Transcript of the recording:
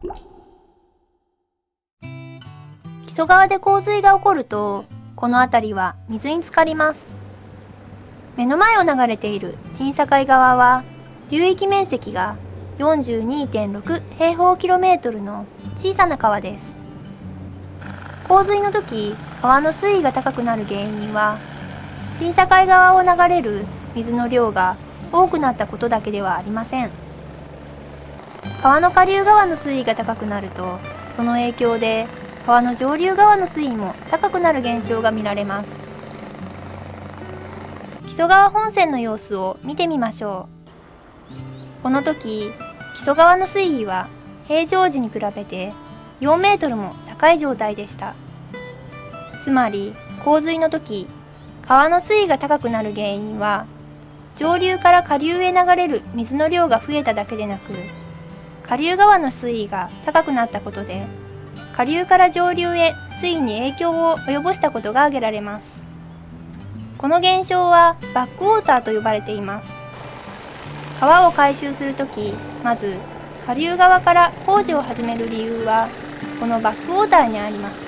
木曽川で洪水が起こるとこの辺りは水に浸かります。目の前を流れている新境川は流域面積が42.6平方キロメートルの小さな川です。洪水の時川の水位が高くなる原因は新境川を流れる水の量が多くなったことだけではありません。川の下流側の水位が高くなるとその影響で川の上流側の水位も高くなる現象が見られます。木曽川本線の様子を見てみましょう。この時木曽川の水位は平常時に比べて4メートルも高い状態でした。つまり洪水の時川の水位が高くなる原因は上流から下流へ流れる水の量が増えただけでなく下流側の水位が高くなったことで下流から上流へ水位に影響を及ぼしたことが挙げられます。この現象はバックウォーターと呼ばれています。川を回収するときまず下流側から工事を始める理由はこのバックウォーターにあります。